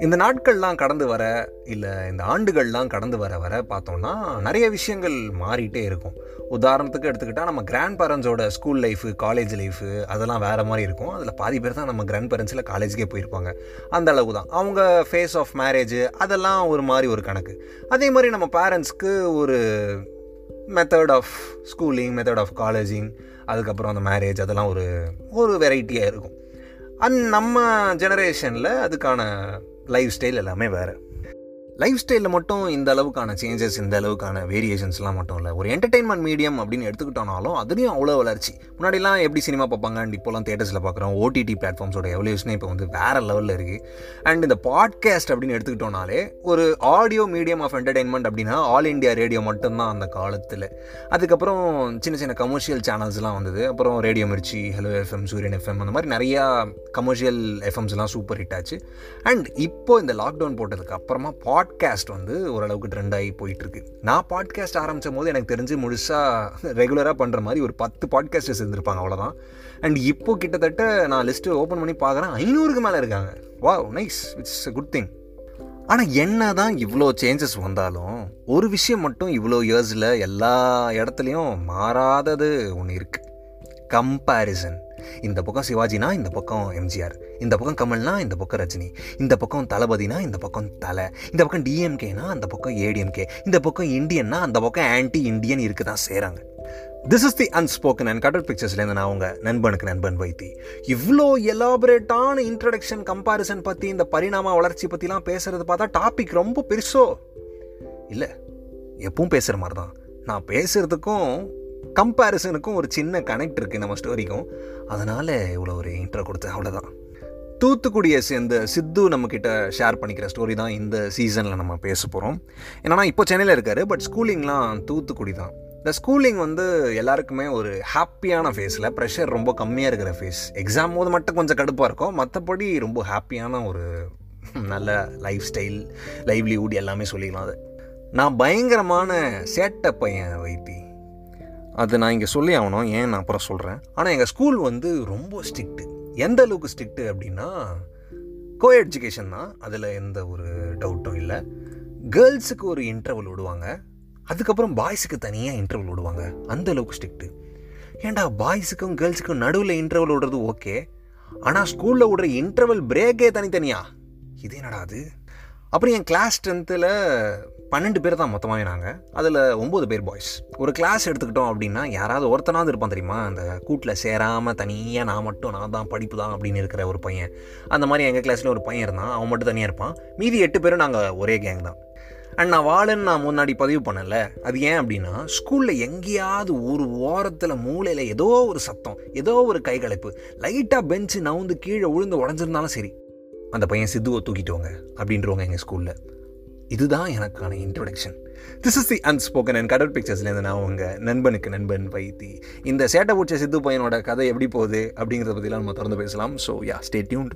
இந்த நாட்கள்லாம் கடந்து வர இல்லை இந்த ஆண்டுகள்லாம் கடந்து வர வர பார்த்தோம்னா நிறைய விஷயங்கள் மாறிட்டே இருக்கும். உதாரணத்துக்கு எடுத்துக்கிட்டால் நம்ம கிராண்ட் பேரண்ட்ஸோட ஸ்கூல் லைஃபு காலேஜ் லைஃபு அதெல்லாம் வேறு மாதிரி இருக்கும். அதில் பாதி பேர் தான் நம்ம கிராண்ட் பேரண்ட்ஸில் காலேஜுக்கே போயிருப்பாங்க. அந்த அளவு தான் அவங்க ஃபேஸ் ஆஃப் மேரேஜ் அதெல்லாம் ஒரு மாதிரி ஒரு கணக்கு. அதே மாதிரி நம்ம பேரண்ட்ஸ்க்கு ஒரு method of schooling method of colleging அதுக்கப்புறம் அந்த மேரேஜ் அதெல்லாம் ஒரு ஒரு வெரைட்டியாக இருக்கும். அண்ட் நம்ம ஜெனரேஷனில் அதுக்கான லைஃப் ஸ்டைல் எல்லாமே வேறு. லைஃப் ஸ்டைலில் மட்டும் இந்த அளவுக்கான சேஞ்சஸ் இந்த அளவுக்கான வேரியேஷன்ஸ்லாம் மட்டும் இல்லை. ஒரு என்டர்டெயின்மெண்ட் மீடியம் அப்படின்னு எடுத்துக்கிட்டோனாலும் அதுலேயும் அவ்வளோ வளர்ச்சி. முன்னாடிலாம் எப்படி சினிமா பார்ப்பாங்க? அண்ட் இப்போலாம் தேட்டர்ஸில் பார்க்குறோம். ஓடிடி பிளாட்ஃபார்ம்ஸோட எவல்யூஷனே இப்போ வந்து வேறு லெவலில் இருக்குது அண்ட் இந்த பாட்காஸ்ட் அப்படின்னு எடுத்துக்கிட்டோனாலே ஒரு ஆடியோ மீடியம் ஆஃப் என்டர்டெயின்மெண்ட் அப்படின்னா ஆல் இண்டியா ரேடியோ மட்டும்தான் அந்த காலத்தில். அதுக்கப்புறம் சின்ன சின்ன கமர்ஷியல் சேனல்ஸ்லாம் வந்தது. அப்புறம் Radio Mirchi Hello FM Suryan FM அந்த மாதிரி நிறையா கமர்ஷியல் எஃப்எம்ஸ்லாம் சூப்பர் ஹிட் ஆச்சு. அண்ட் இப்போ இந்த லாக்டவுன் போட்டதுக்கு அப்புறமா பாட்காஸ்ட் வந்து ஓரளவுக்கு ட்ரெண்ட் ஆகி போயிட்டுருக்கு. நான் பாட்காஸ்ட் ஆரம்பித்த போது எனக்கு தெரிஞ்சு முழுசாக ரெகுலராக பண்ணுற மாதிரி ஒரு பத்து பாட்காஸ்டர்ஸ் இருந்திருப்பாங்க அவ்வளோதான் அண்ட் இப்போ கிட்டத்தட்ட நான் லிஸ்ட்டு ஓப்பன் பண்ணி பார்க்குறேன் ஐநூறுக்கு மேலே இருக்காங்க. Wow nice it's a good thing ஆனால் என்ன தான் இவ்வளோ சேஞ்சஸ் வந்தாலும் ஒரு விஷயம் மட்டும் இவ்வளோ இயர்ஸில் எல்லா இடத்துலையும் மாறாதது ஒன்று இருக்குது கம்பேரிசன் இந்த பக்கம் சிவாஜினா இந்த பக்கம் எம்ஜிஆர். இந்த பக்கம் கமல்னா இந்த பக்கம் ரஜினி. இந்த பக்கம் தளபதினா இந்த பக்கம் தலை. இந்த பக்கம் டிஎம்கேனா அந்த பக்கம் ஏடிஎம்கே இந்த பக்கம் இந்தியன்னா அந்த பக்கம் ஆன்டி இந்தியன் இருக்கு தான் செய்கிறாங்க this is the unspoken and Kadal பிக்சர்ஸ்லேருந்து நான் உங்கள் நண்பனுக்கு நண்பன் வைத்தி. இவ்வளோ எலாபரேட்டான இன்ட்ரடக்ஷன் கம்பாரிசன் பற்றி இந்த பரிணாம வளர்ச்சி பற்றிலாம் பேசுகிறது பார்த்தா டாபிக் ரொம்ப பெருசோ. இல்லை எப்பவும் பேசுகிற மாதிரி தான். நான் பேசுகிறதுக்கும் கம்பேரிசனுக்கும் ஒரு சின்ன கனெக்ட் இருக்குது நம்ம ஸ்டோரிக்கும் அதனால் இவ்வளோ ஒரு இன்ட்ரோ கொடுத்தேன் அவ்வளோதான் தூத்துக்குடியை சேர்ந்த சித்து நம்மக்கிட்ட ஷேர் பண்ணிக்கிற ஸ்டோரி தான் இந்த சீசனில் நம்ம பேச போகிறோம் என்னன்னா இப்போ சென்னையில் இருக்கார் பட் ஸ்கூலிங்லாம் தூத்துக்குடி தான். இந்த ஸ்கூலிங் வந்து எல்லாருக்குமே ஒரு ஹாப்பியான ஃபேஸில் ப்ரெஷர் ரொம்ப கம்மியாக இருக்கிற ஃபேஸ் எக்ஸாம் போது மட்டும் கொஞ்சம் கடுப்பாக இருக்கும். மற்றபடி ரொம்ப ஹாப்பியான ஒரு நல்ல லைஃப் ஸ்டைல் லைவ்லிஹுட் எல்லாமே சொல்லிக்கலாம் அது. நான் பயங்கரமான சேட்டை பையன் வைத்தி. அது நான் இங்கே சொல்லி ஆகணும் ஏன் நான் அப்புறம் சொல்கிறேன் ஆனால் எங்கள் ஸ்கூல் வந்து ரொம்ப ஸ்ட்ரிக்ட்டு எந்த அளவுக்கு ஸ்ட்ரிக்ட்டு அப்படின்னா கோ எஜுகேஷன் தான். அதில் எந்த ஒரு டவுட்டும் இல்லை. கேர்ள்ஸுக்கு ஒரு இன்டர்வல் விடுவாங்க. அதுக்கப்புறம் பாய்ஸுக்கு தனியாக இன்டர்வல் விடுவாங்க. அந்த அளவுக்கு ஸ்ட்ரிக்ட்டு ஏன்டா பாய்ஸுக்கும் கேர்ள்ஸுக்கும் நடுவில் இன்டர்வல் விடுறது ஓகே ஆனால் ஸ்கூலில் விடுற இன்டர்வல் பிரேக்கே தனித்தனியா? இது என்னடா அது? அப்புறம் என் கிளாஸ் ஸ்ட்ரென்த்தில் பன்னெண்டு பேர் தான் மொத்தமாகவே நாங்கள் அதில் ஒம்பது பேர் பாய்ஸ் ஒரு கிளாஸ் எடுத்துக்கிட்டோம் அப்படின்னா யாராவது ஒருத்தனாவது இருப்பான் தெரியுமா? அந்த கூட்டில் சேராமல் தனியாக நான் மட்டும் நான் தான் படிப்பு தான் அப்படின்னு இருக்கிற ஒரு பையன். அந்த மாதிரி எங்கள் கிளாஸில் ஒரு பையன் இருந்தான். அவன் மட்டும் தனியாக இருப்பான். மீதி எட்டு பேரும் நாங்கள் ஒரே கேங் தான். அண்ட் நான் வாழன்னு நான் முன்னாடி பதிவு பண்ணல. அது ஏன் அப்படின்னா ஸ்கூலில் எங்கேயாவது ஒரு ஓரத்தில் மூளையில் ஏதோ ஒரு சத்தம் ஏதோ ஒரு கைகலைப்பு லைட்டாக பெஞ்சு நவுந்து கீழே விழுந்து உடஞ்சிருந்தாலும் சரி அந்த பையன் சித்துவை தூக்கிட்டுவாங்க அப்படின்றவங்க எங்கள் ஸ்கூலில் இதுதான் எனக்கான introduction this is the unspoken and Kadal பிக்சர்ஸ்லேருந்து நான் உங்கள் நண்பனுக்கு நண்பன் வைத்தி. இந்த சேட்டை பூச்ச சித்து பையனோட கதை எப்படி போகுது அப்படிங்கிறத பற்றிலாம் நம்ம தொடர்ந்து பேசலாம். So yeah stay tuned